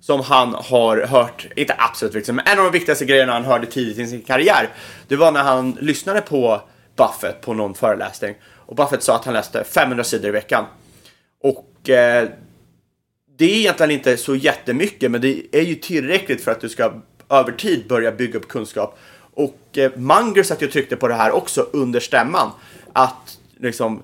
som han har hört, inte absolut viktigaste, men en av de viktigaste grejerna han hörde tidigt i sin karriär, det var när han lyssnade på Buffett på någon föreläsning. Och Buffett sa att han läste 500 sidor i veckan. Och eh, det är egentligen inte så jättemycket, men det är ju tillräckligt för att du ska över tid börja bygga upp kunskap. Och eh, Munger satt ju och tryckte på det här också under stämman. Att liksom,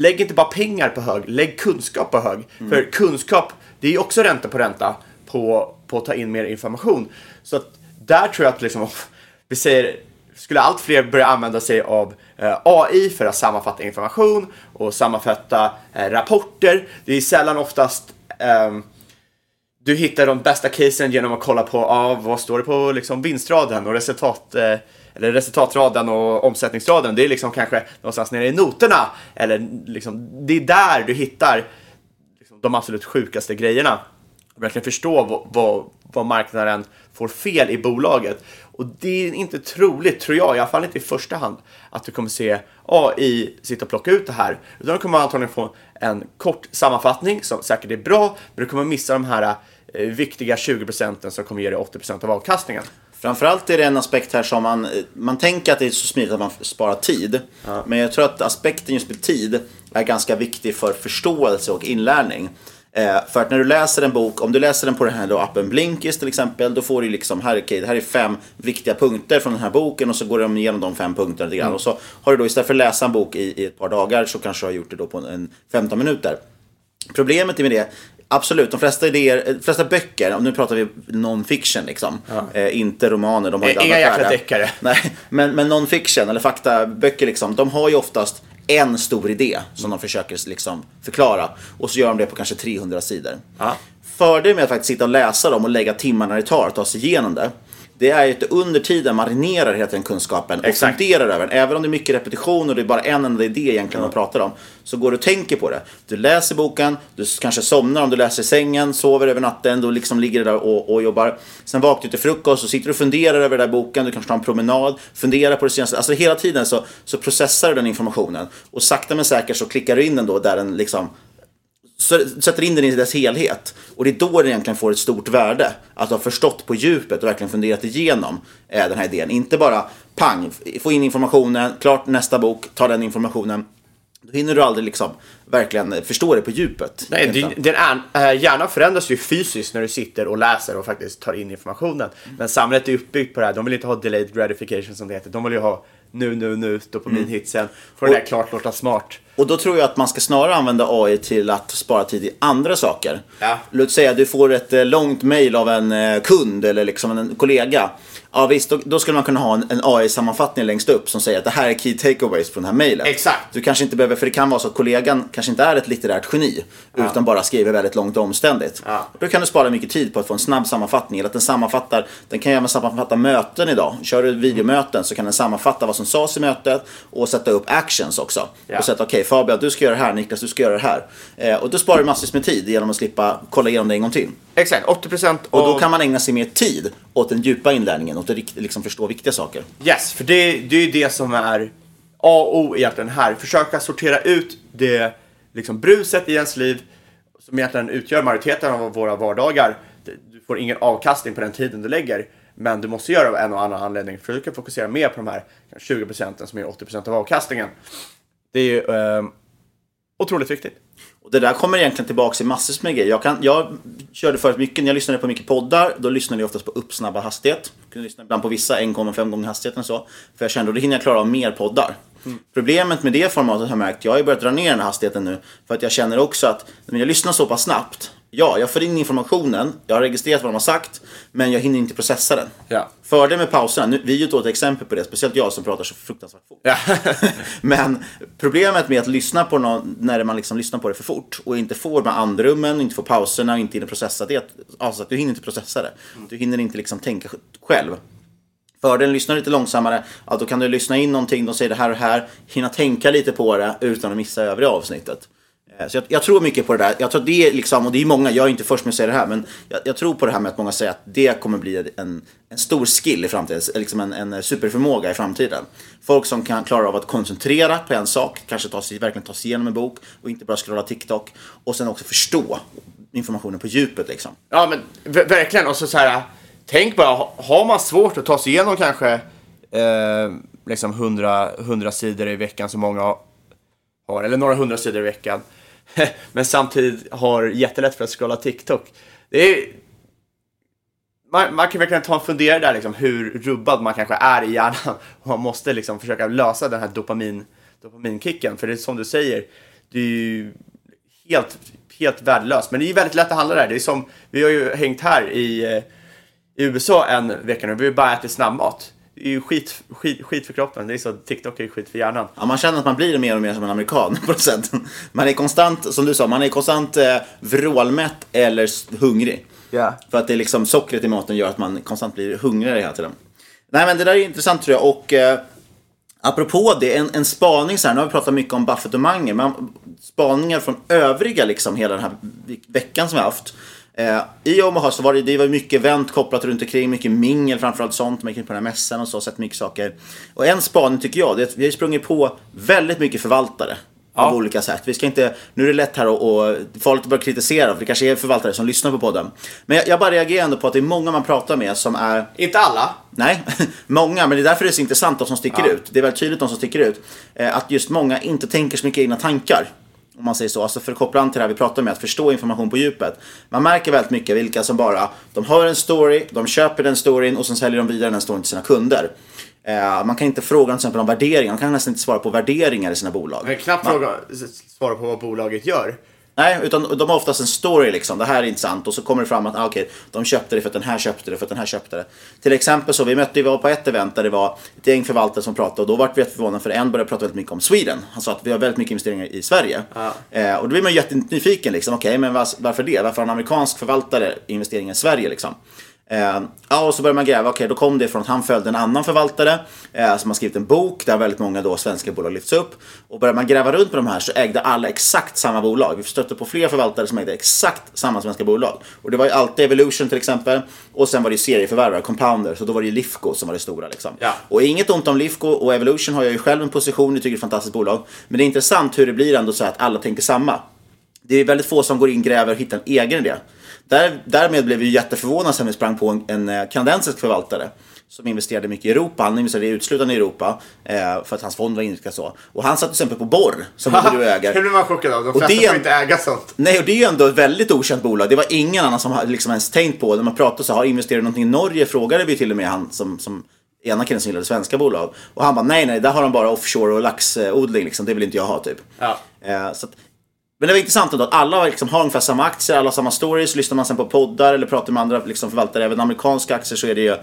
lägg inte bara pengar på hög, lägg kunskap på hög. För kunskap, det är ju också ränta på ränta på, på att ta in mer information. Så att där tror jag att liksom, vi säger, skulle allt fler börja använda sig av eh, AI för att sammanfatta information och sammanfatta eh, rapporter. Det är sällan oftast ehm, du hittar de bästa casen genom att kolla på ah, vad står det på liksom, vinstraden och resultat, eh, eller resultatraden och omsättningsraden. Det är liksom kanske någonstans nere i noterna. Eller liksom, det är där du hittar liksom, de absolut sjukaste grejerna. Och verkligen förstå vad, vad, vad marknaden får fel i bolaget. Och det är inte troligt, tror jag, i alla fall inte i första hand, att du kommer se AI sitta och plocka ut det här. Utan du kommer antagligen få en kort sammanfattning som säkert är bra, men du kommer missa de här eh, viktiga 20 procenten som kommer ge dig 80 procent av avkastningen. Framförallt är det en aspekt här som man, man tänker att det är så smidigt att man sparar tid. Men jag tror att aspekten just med tid är ganska viktig för förståelse och inlärning. Eh, för att när du läser en bok, om du läser den på den här då appen Blinkist till exempel, då får du liksom, här, okay, det här är fem viktiga punkter från den här boken och så går de igenom de fem punkterna lite grann. Mm. Och så har du då istället för att läsa en bok i, i ett par dagar så kanske du har gjort det då på en 15 minuter. Problemet med det, absolut, de flesta idéer, de flesta böcker, nu pratar vi non-fiction liksom, eh, inte romaner, de har ju ett Inga jäkla deckare. Nej, men, men non-fiction eller faktaböcker liksom, de har ju oftast en stor idé som de försöker liksom förklara och så gör de det på kanske 300 sidor. Fördelen med att faktiskt sitta och läsa dem och lägga timmarna det tar att ta sig igenom det det är ju att du under tiden marinerar hela den kunskapen och Exakt. funderar över den. Även om det är mycket repetition och det är bara en enda idé egentligen man pratar om. Så går du och tänker på det. Du läser boken, du kanske somnar om du läser i sängen, sover över natten, du liksom ligger där och, och jobbar. Sen vaknar du till frukost och sitter du och funderar över den där boken, du kanske tar en promenad, funderar på det senaste. Alltså hela tiden så, så processar du den informationen. Och sakta men säkert så klickar du in den då där den liksom så sätter in den i dess helhet. Och det är då den egentligen får ett stort värde. Att har förstått på djupet och verkligen funderat igenom eh, den här idén. Inte bara pang, få in informationen, klart nästa bok, ta den informationen. Då hinner du aldrig liksom verkligen förstå det på djupet. Nej, din, din är- äh, hjärna förändras ju fysiskt när du sitter och läser och faktiskt tar in informationen. Men samhället är uppbyggt på det här. De vill inte ha delayed gratification som det heter. De vill ju ha nu, nu, nu, dopaminhitsen. Får det där klart låta smart. Och då tror jag att man ska snarare använda AI till att spara tid i andra saker. Ja. Låt säga att du får ett eh, långt mail av en eh, kund eller liksom en kollega. Ja visst, då, då skulle man kunna ha en, en AI-sammanfattning längst upp som säger att det här är key takeaways från det här mailet. Exakt. Du kanske inte behöver, för det kan vara så att kollegan kanske inte är ett litterärt geni. Utan bara skriver väldigt långt och omständigt. Ja. Då kan du spara mycket tid på att få en snabb sammanfattning. Eller att den sammanfattar, den kan även sammanfatta möten idag. Kör du videomöten så kan den sammanfatta vad som sades i mötet och sätta upp actions också. Ja. Och sätta okej Fabian du ska göra det här, Niklas du ska göra det här. Eh, och då sparar du massvis med tid genom att slippa kolla igenom det en gång till. Exakt, 80% Och då av- kan man ägna sig mer tid åt den djupa inlärningen, åt att liksom förstå viktiga saker. Yes, för det, det är ju det som är A och O egentligen här. Försöka sortera ut det liksom bruset i ens liv som egentligen utgör majoriteten av våra vardagar. Du får ingen avkastning på den tiden du lägger. Men du måste göra av en och annan anledning för du kan fokusera mer på de här 20 procenten som är 80 procent av avkastningen. Det är ju eh, otroligt viktigt. Och det där kommer egentligen tillbaka i massor med grejer. Jag, kan, jag körde förut mycket, när jag lyssnade på mycket poddar, då lyssnade jag oftast på uppsnabbad hastighet. Jag kunde lyssna ibland på vissa 1,5 gånger hastigheten och så. För jag kände att då hinner jag klara av mer poddar. Problemet med det formatet har jag märkt, jag har ju börjat dra ner den här hastigheten nu. För att jag känner också att när jag lyssnar så pass snabbt Ja, jag får in informationen, jag har registrerat vad de har sagt, men jag hinner inte processa den. Ja. Fördelen med pauserna, nu, vi är ju ett exempel på det, speciellt jag som pratar så fruktansvärt fort. Ja. Men problemet med att lyssna på någon, när man liksom lyssnar på det för fort och inte får med andrummen, inte får pauserna och inte hinner processa det, alltså att du hinner inte processa det. Du hinner inte liksom tänka själv. Fördelen lyssnar lite långsammare, ja, då kan du lyssna in någonting, de säger det här och här, hinna tänka lite på det utan att missa övriga avsnittet. Eh, så jag, jag tror mycket på det där. Jag tror det är liksom, och det är många, jag är inte först med att säga det här, men jag, jag tror på det här med att många säger att det kommer bli en, en stor skill i framtiden, liksom en, en superförmåga i framtiden. Folk som kan klara av att koncentrera på en sak, kanske ta sig, verkligen ta sig igenom en bok och inte bara scrolla TikTok och sen också förstå informationen på djupet liksom. Ja, men verkligen. Och så, så här, tänk bara, har man svårt att ta sig igenom kanske eh, liksom 100, 100 sidor i veckan som många har, eller några hundra sidor i veckan, men samtidigt har jättelätt för att scrolla TikTok. Det är, man, man kan verkligen ta en funderare där, liksom, hur rubbad man kanske är i hjärnan. Och man måste liksom försöka lösa den här dopamin, dopaminkicken. För det är som du säger, det är ju helt, helt värdelöst. Men det är ju väldigt lätt att handla där. Det är som, vi har ju hängt här i, eh, i USA en vecka nu, vi har ju bara ätit snabbmat. Det är ju skit, skit, skit för kroppen. Det är så, TikTok är ju skit för hjärnan. Ja, man känner att man blir mer och mer som en amerikan på något sätt. Man är konstant, som du sa, man är konstant eh, vrålmätt eller hungrig. Ja. För att det är liksom sockret i maten gör att man konstant blir hungrigare hela tiden. Nej men det där är intressant tror jag och eh, apropå det, en, en spaning så här, nu har vi pratat mycket om Buffett och Manger, men spaningar från övriga liksom hela den här ve- veckan som vi har haft. Eh, I Omaha så var det, det var mycket event kopplat runt omkring, mycket mingel framförallt sånt, man gick in på den här mässan och så, sett mycket saker. Och en spaning tycker jag, det är att vi har sprungit på väldigt mycket förvaltare. Av olika sätt. Vi ska inte, nu är det lätt här och, och farligt att börja kritisera, för det kanske är förvaltare som lyssnar på podden. Men jag, jag bara reagerar ändå på att det är många man pratar med som är Inte alla. Nej, många, men det är därför det är så intressant de som sticker Ja. ut. Det är väldigt tydligt de som sticker ut. Eh, att just många inte tänker så mycket egna tankar. Om man säger så. Alltså för att koppla an till det här vi pratar med, att förstå information på djupet. Man märker väldigt mycket vilka som bara, de hör en story, de köper den storyn och sen säljer de vidare den storyn till sina kunder. Eh, man kan inte fråga till exempel om värderingar, man kan nästan inte svara på värderingar i sina bolag. Man kan knappt Man- fråga, svara på vad bolaget gör. Nej, utan de har oftast en story liksom. Det här är intressant. Och så kommer det fram att ah, okej, de köpte det för att den här köpte det för att den här köpte det. Till exempel så, vi mötte, vi var på ett event där det var ett gäng förvaltare som pratade och då var vi rätt förvånade för en började prata väldigt mycket om Sweden. Han sa att vi har väldigt mycket investeringar i Sverige. Eh, och då blir man jättenyfiken liksom. Okej, men vas- varför det? Varför har en amerikansk förvaltare investeringar i Sverige liksom? Eh, ja, och så börjar man gräva. Okej, då kom det från att han följde en annan förvaltare eh, som har skrivit en bok där väldigt många då svenska bolag lyfts upp. Och börjar man gräva runt på de här så ägde alla exakt samma bolag. Vi stötte på fler förvaltare som ägde exakt samma svenska bolag. Och det var ju alltid Evolution till exempel. Och sen var det ju serieförvärvare, Compounder. Så då var det ju Lifco som var det stora liksom. Ja. Och inget ont om Lifco och Evolution har jag ju själv en position. Jag tycker det är ett fantastiskt bolag. Men det är intressant hur det blir ändå så att alla tänker samma. Det är väldigt få som går in, gräver och hittar en egen idé. Där, därmed blev vi jätteförvånade sen vi sprang på en, en eh, kanadensisk förvaltare som investerade mycket i Europa. Han investerade uteslutande i Europa eh, för att hans fond var inriktad så. Och han satt till exempel på Borr som både du äger. blir man chockad av. De Och flesta det- får inte äga sånt. Nej, och det är ju ändå ett väldigt okänt bolag. Det var ingen annan som liksom ens tänkt på det. När man pratade så har investerat någonting i Norge frågade vi till och med han som, som ena killen som gillade svenska bolag. Och han bara nej, nej, där har de bara offshore och laxodling liksom. Det vill inte jag ha typ. Ja. Eh, så att, men det var intressant ändå att alla liksom har ungefär samma aktier, alla har samma stories. Lyssnar man sen på poddar eller pratar med andra liksom förvaltare, även amerikanska aktier så är det ju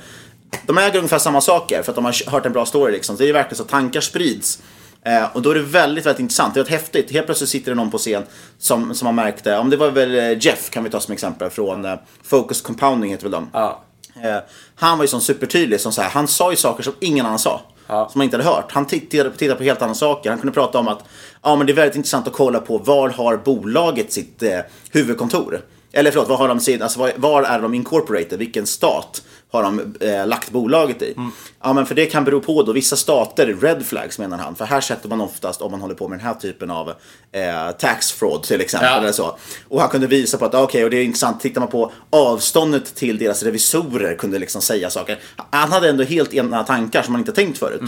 de äger ungefär samma saker för att de har hört en bra story liksom. Så det är verkligen så att tankar sprids. Eh, och då är det väldigt, väldigt intressant. Det är häftigt. Helt plötsligt sitter det någon på scen som, som man märkte, om det var väl eh, Jeff kan vi ta som exempel från eh, Focus Compounding heter väl de. Ja. Eh, han var ju sån supertydlig, som så här, han sa ju saker som ingen annan sa. Som man inte hade hört. Han tittade, tittade på helt andra saker. Han kunde prata om att ja, men det är väldigt intressant att kolla på var har bolaget sitt eh, huvudkontor? Eller förlåt, var, har de sin, alltså, var, var är de incorporated? Vilken stat har de eh, lagt bolaget i? Ja, men för det kan bero på då vissa stater, red flags menar han. För här sätter man oftast, om man håller på med den här typen av eh, tax fraud till exempel. Ja. Eller så. Och han kunde visa på att, ah, okej, och det är intressant, tittar man på avståndet till deras revisorer kunde liksom säga saker. Han hade ändå helt ena tankar som man inte tänkt förut. Eh,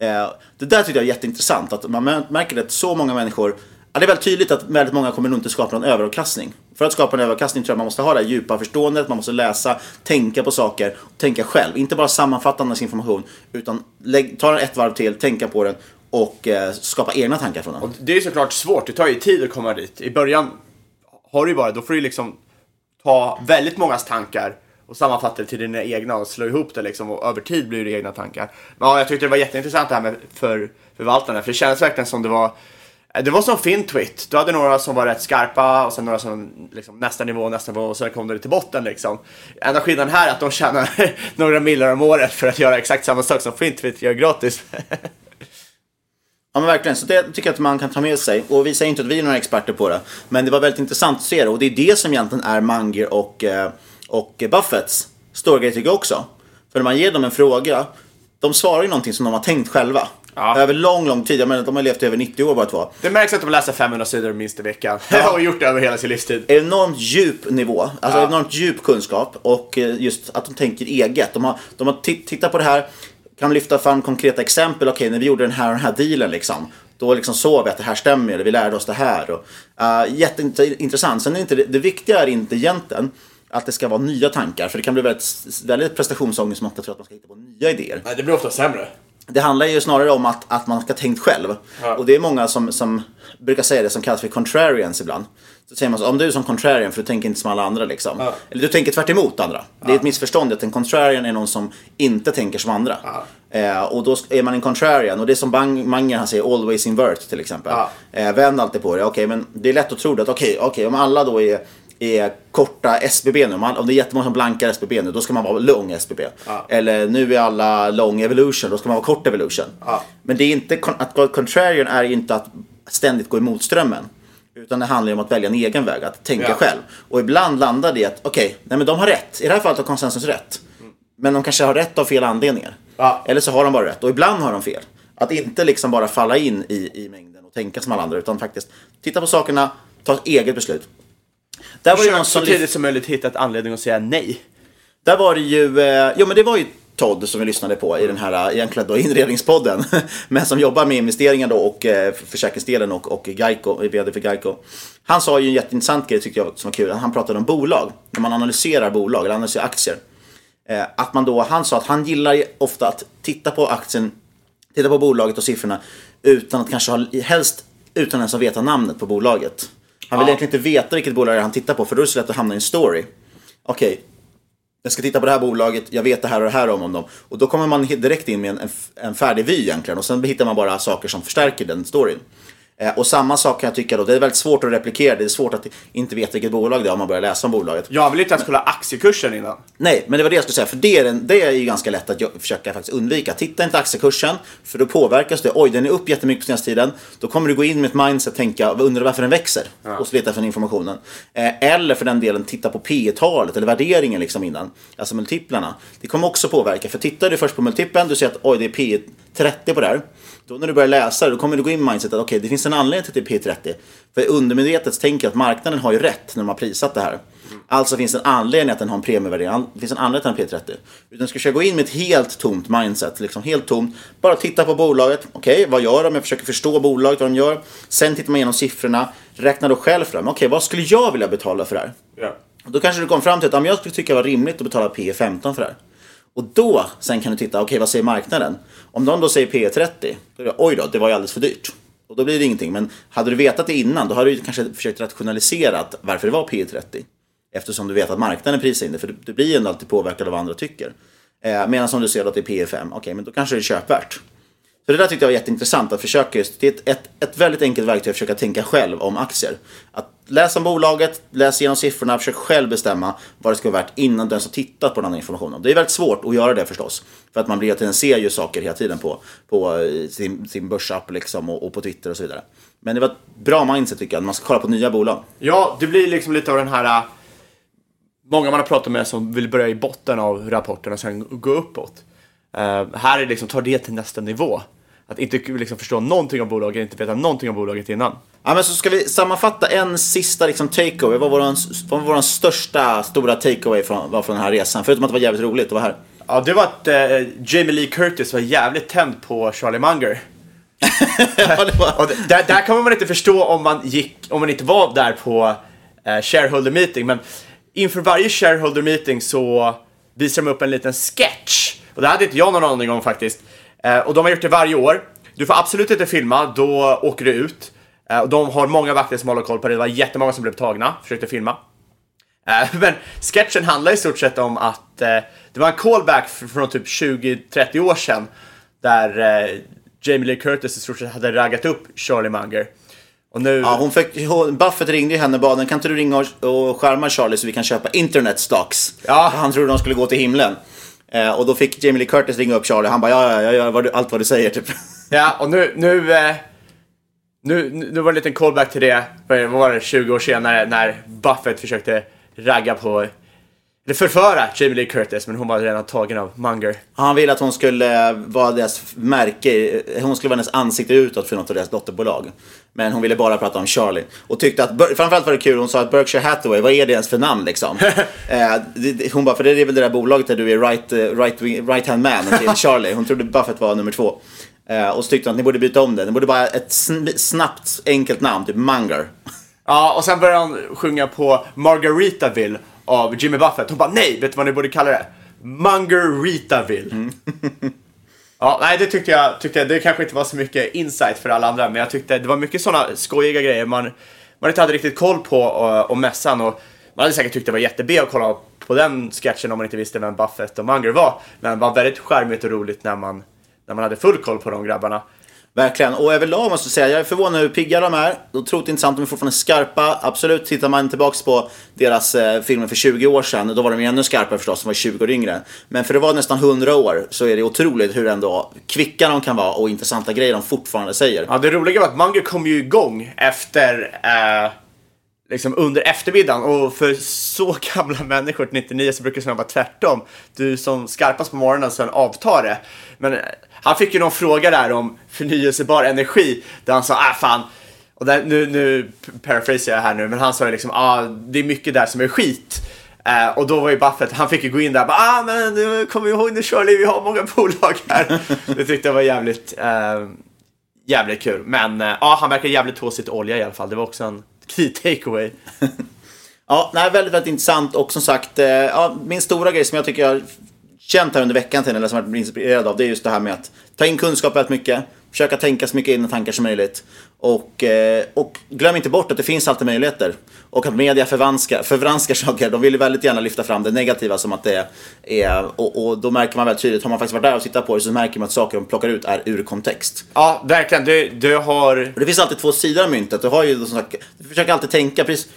Eh, det där tycker jag är jätteintressant, att man märker att så många människor Ja, det är väldigt tydligt att väldigt många kommer nog inte skapa någon överavkastning. För att skapa en överavkastning tror jag man måste ha det här djupa förståendet, man måste läsa, tänka på saker, och tänka själv. Inte bara sammanfatta andras information, utan lägg, ta den ett varv till, tänka på den och eh, skapa egna tankar från den. Och det är såklart svårt, det tar ju tid att komma dit. I början har du ju bara, då får du liksom ta väldigt mångas tankar och sammanfatta det till dina egna och slå ihop det liksom och över tid blir det egna tankar. Men ja, jag tyckte det var jätteintressant det här med för förvaltarna för det kändes verkligen som det var det var som Fintwit. Du hade några som var rätt skarpa och sen några som liksom, nästa nivå, nästa nivå och sen kom det till botten liksom. Enda skillnaden här är att de tjänar några miljoner om året för att göra exakt samma sak som Fintwit gör gratis. Ja men verkligen, så det tycker jag att man kan ta med sig. Och vi säger inte att vi är några experter på det. Men det var väldigt intressant att se det. Och det är det som egentligen är Manger och, eh, och Buffetts stora grej tycker jag också. För när man ger dem en fråga, de svarar ju någonting som de har tänkt själva. Ja. Över lång, lång tid. Jag menar, de har levt i över 90 år bara två. Det märks att de läser 500 sidor minst i veckan. och gjort det över hela sin livstid. Enormt djup nivå, alltså Ja. enormt djup kunskap och eh, just att de tänker eget. De har, de har titt- tittat på det här, kan lyfta fram konkreta exempel. Okej, när vi gjorde den här och den här dealen liksom. Då liksom såg vi att det här stämmer, eller vi lärde oss det här. Och, uh, jätteintressant. Sen är inte det, det viktiga är inte egentligen att det ska vara nya tankar. För det kan bli väldigt, väldigt prestationsångest som ofta tror att man ska hitta på nya idéer. Nej, det blir ofta sämre. Det handlar ju snarare om att, att man ska ha tänkt själv. Ja. Och det är många som, som brukar säga det som kallas för contrarians ibland. Så säger man så, om du är som contrarian för du tänker inte som alla andra liksom. Ja. Eller du tänker tvärt emot andra. Det är ett missförstånd att en contrarian är någon som inte tänker som andra. Eh, och då är man en contrarian och det är som Bang, Manger han säger always invert till exempel. Ja. Eh, vänd alltid på det. Okej men det är lätt att tro det att okej, okej om alla då är är korta SBB nu, om det är jättemånga som blankar SBB nu, då ska man vara lång SBB. Ja. Eller nu är alla lång evolution, då ska man vara kort evolution. Ja. Men det är inte, att vara contrarian är inte att ständigt gå emot strömmen. Utan det handlar om att välja en egen väg, att tänka Ja. själv. Och ibland landar det i att, okej, nej men de har rätt. I det här fallet har konsensus rätt. Men de kanske har rätt av fel anledningar. Eller så har de bara rätt. Och ibland har de fel. Att inte liksom bara falla in i, i mängden och tänka som alla andra. Utan faktiskt titta på sakerna, ta ett eget beslut. Där var Försök någon så som tidigt som möjligt hitta ett anledning att säga nej. där var det ju, eh, jo men det var ju Todd som vi lyssnade på i den här eh, egentligen då inredningspodden. men som jobbar med investeringar då och eh, försäkringsdelen och, och Geico, vd för Geico. Han sa ju en jätteintressant grej tyckte jag som var kul. Han pratade om bolag. När man analyserar bolag eller analyserar aktier. Eh, att man då, han sa att han gillar ju ofta att titta på aktien, titta på bolaget och siffrorna utan att kanske ha, helst utan ens att veta namnet på bolaget. Han vill Ja. egentligen inte veta vilket bolag han tittar på för då är det så lätt att hamna i en story. Okej, jag ska titta på det här bolaget, jag vet det här och det här om, om dem. Och då kommer man direkt in med en, en, en färdig vy egentligen och sen hittar man bara saker som förstärker den storyn. Eh, och samma sak kan jag tycka då, det är väldigt svårt att replikera, det är svårt att inte veta vilket bolag det är om man börjar läsa om bolaget. Jag vill inte ens kolla aktiekursen innan. Nej, men det var det jag skulle säga. För det är, en, det är ju ganska lätt att försöka faktiskt undvika. Titta inte aktiekursen, för då påverkas det. Oj, den är upp jättemycket på senaste tiden. Då kommer du gå in med ett mindset och tänka, undrar varför den växer? Och så leta efter den informationen. Eh, eller för den delen, titta på P talet eller värderingen liksom innan. Alltså multiplarna. Det kommer också påverka. För tittar du först på multipeln, du ser att oj, det är P 30 på det här. Då när du börjar läsa då kommer du gå in med mindset att okej, det finns en anledning till att det är P30. För undermedvetet tänker att marknaden har ju rätt när de har prissatt det här. Alltså finns det en anledning att den har en premievärdering. Det finns en anledning att den har P30. Utan ska försöka gå in med ett helt tomt mindset. Liksom helt tomt. Bara titta på bolaget. Okej, vad gör de? Jag försöker förstå bolaget, vad de gör. Sen tittar man igenom siffrorna. Räknar då själv fram. Okej, vad skulle jag vilja betala för det här? Och Då kanske du kom fram till att jag skulle tycka det var rimligt att betala P 15 för det här. Och då sen kan du titta, okej vad säger marknaden? Om de då säger P 30, då är det, oj då, det var ju alldeles för dyrt. Och då blir det ingenting. Men hade du vetat det innan, då hade du kanske försökt rationalisera varför det var P 30. Eftersom du vet att marknaden prisar in det, för du, blir ju ändå alltid påverkad av vad andra tycker. Eh, Medan om du ser att det är P 5, okej men då kanske det är köpvärt. Så det där tyckte jag var jätteintressant att försöka just, det är ett, ett, ett väldigt enkelt verktyg att försöka tänka själv om aktier. Att läsa om bolaget, läsa igenom siffrorna, försöka själv bestämma vad det ska vara värt innan du ens har tittat på den andra informationen. Det är väldigt svårt att göra det förstås. För att man blir att ser ju saker hela tiden på, på eh, sin, sin börsapp liksom och, och på Twitter och så vidare. Men det var ett bra mindset tycker jag, att man ska kolla på nya bolag. Ja, det blir liksom lite av den här... Eh, många man har pratat med som vill börja i botten av rapporten och sen gå uppåt. Uh, här är det liksom, ta det till nästa nivå. Att inte liksom förstå någonting om bolaget, inte veta någonting om bolaget innan. Ja, men så ska vi sammanfatta en sista liksom, takeaway. Vad var vår, vad var vår största stora takeaway från, var från den här resan? Förutom att det var jävligt roligt att vara här. Ja, det var att eh, Jamie Lee Curtis var jävligt tänd på Charlie Munger. och det- där, där kommer man inte förstå om man, gick, om man inte var där på eh, shareholder meeting, men inför varje shareholder meeting så visar de upp en liten sketch. Och det hade inte jag någon aning om faktiskt. Eh, och de har gjort det varje år. Du får absolut inte filma, då åker du ut. Eh, och de har många vakter som håller koll på det. Det var jättemånga som blev tagna, försökte filma. Eh, men sketchen handlar i stort sett om att det var en callback från typ 20-30 år sedan där Jamie Lee Curtis i stort sett hade raggat upp Charlie Munger. Och nu... Ja, hon fick, hon, Buffett ringde henne och bad kan inte du ringa och, och skärma Charlie så vi kan köpa internet stocks? Ja. Han trodde de skulle gå till himlen. Eh, och då fick Jamie Lee Curtis ringa upp Charlie. Han bara ja, ja, jag gör vad du, allt vad du säger typ. Ja, och nu, nu, eh, nu, nu var det en liten callback till det, vad vad var det, 20 år senare när Buffett försökte ragga på, eller förföra Jamie Lee Curtis, men hon var redan tagen av Munger. Han ville att hon skulle vara deras märke, hon skulle vara hennes ansikte utåt för något av deras dotterbolag. Men hon ville bara prata om Charlie. Och tyckte att, framförallt var det kul, hon sa att Berkshire Hathaway, vad är det ens för namn liksom? eh, hon bara, för det är väl det där bolaget där du är right, eh, right, right hand man till Charlie. Hon trodde Buffett var nummer två. Eh, och så tyckte hon att ni borde byta om det. Ni borde bara ett sn- snabbt, enkelt namn, typ Munger. Ja, och sen började hon sjunga på Margaritaville av Jimmy Buffett. Hon bara, nej, vet du vad ni borde kalla det? Mungeritaville. ja, nej, det tyckte jag, tyckte jag, det kanske inte var så mycket insight för alla andra, men jag tyckte det var mycket sådana skojiga grejer man, man inte hade riktigt koll på och, och mässan och man hade säkert tyckt det var jätte att kolla på den sketchen om man inte visste vem Buffett och Munger var. Men det var väldigt charmigt och roligt när man, när man hade full koll på de grabbarna. Verkligen. Och överlag måste jag säga, jag är förvånad hur pigga de är. Otroligt intressant, de är fortfarande skarpa. Absolut, tittar man tillbaks på deras eh, filmer för 20 år sedan, då var de ju ännu skarpare förstås, de var 20 år yngre. Men för det var nästan 100 år så är det otroligt hur ändå kvicka de kan vara och intressanta grejer de fortfarande säger. Ja, det roliga var att Munger kom ju igång efter, eh, liksom under eftermiddagen och för så gamla människor, 99, så brukar det snarare vara tvärtom. Du som skarpast på morgonen, sen avtar det. Men eh, han fick ju någon fråga där om förnyelsebar energi, där han sa, ah fan, och där, nu, nu paraphrasar jag här nu, men han sa ju liksom, ah, det är mycket där som är skit. Eh, och då var ju Buffett, han fick ju gå in där, bara, ah men nu kommer ihåg nu Shirley, vi har många bolag här. det tyckte jag var jävligt, eh, jävligt kul. Men eh, ja, han verkar jävligt tåsigt olja i alla fall. Det var också en key takeaway. Ja, nej, väldigt, väldigt intressant och som sagt, eh, ja, min stora grej som jag tycker jag känt här under veckan till eller som jag varit inspirerad av, det är just det här med att ta in kunskap väldigt mycket, försöka tänka så mycket egna tankar som möjligt och, eh, och glöm inte bort att det finns alltid möjligheter och att media förvanskar, förvanskar saker. De vill ju väldigt gärna lyfta fram det negativa som att det är, och, och då märker man väldigt tydligt, har man faktiskt varit där och tittat på det så märker man att saker de plockar ut är ur kontext. Ja, verkligen. Du, du har... Och det finns alltid två sidor av myntet. Du, har ju, som sagt, du försöker alltid tänka, precis,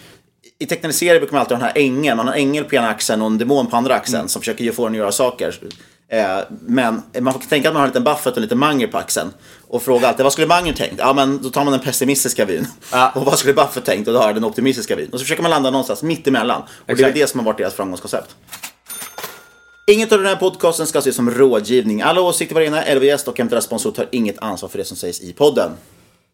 i tecknade serier brukar man alltid ha den här ängeln. Man har en ängel på ena axeln och en demon på andra axeln som försöker få den att göra saker. Eh, men man får tänka att man har en liten Buffett och en liten Manger på axeln. Och fråga alltid, vad skulle Manger tänkt? Ja men då tar man den pessimistiska vyn. Och vad skulle Buffett tänkt? Och då har den optimistiska vyn. Och så försöker man landa någonstans mitt emellan. Och det är Exakt. det som har varit deras framgångskoncept. Inget av den här podcasten ska ses som rådgivning. Alla åsikter var ena eller gäst och eventuella sponsor tar inget ansvar för det som sägs i podden.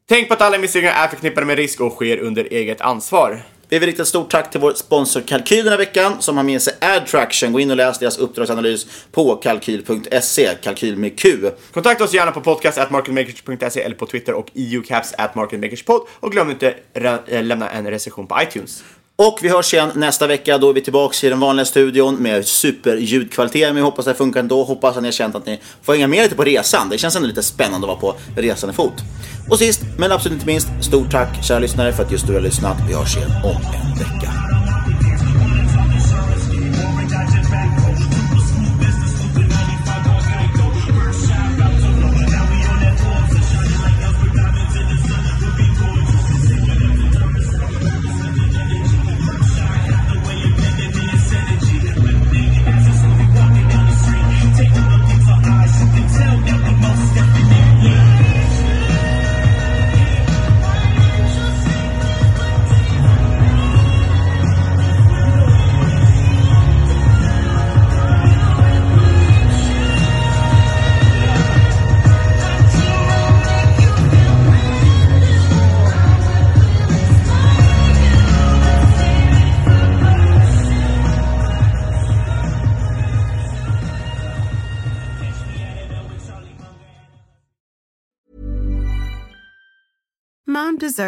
Tänk på att alla investeringar är förknippade med risk och sker under eget ansvar. Vi vill rikta ett stort tack till vår sponsor Kalkyl den här veckan som har med sig AdTraction. Gå in och läs deras uppdragsanalys på kalkyl.se, kalkyl med Q. Kontakta oss gärna på podcast.marketmakers.se eller på Twitter och eucaps.marketmakerspod at. Och glöm inte att eh, lämna en recension på iTunes. Och vi hörs igen nästa vecka. Då är vi tillbaka i den vanliga studion med superljudkvalitet. Men vi hoppas det funkar ändå. Hoppas att ni har känt att ni får hänga med lite på resan. Det känns ändå lite spännande att vara på resande fot. Och sist, men absolut inte minst, stort tack kära lyssnare för att just du har lyssnat. Vi hörs igen om en vecka.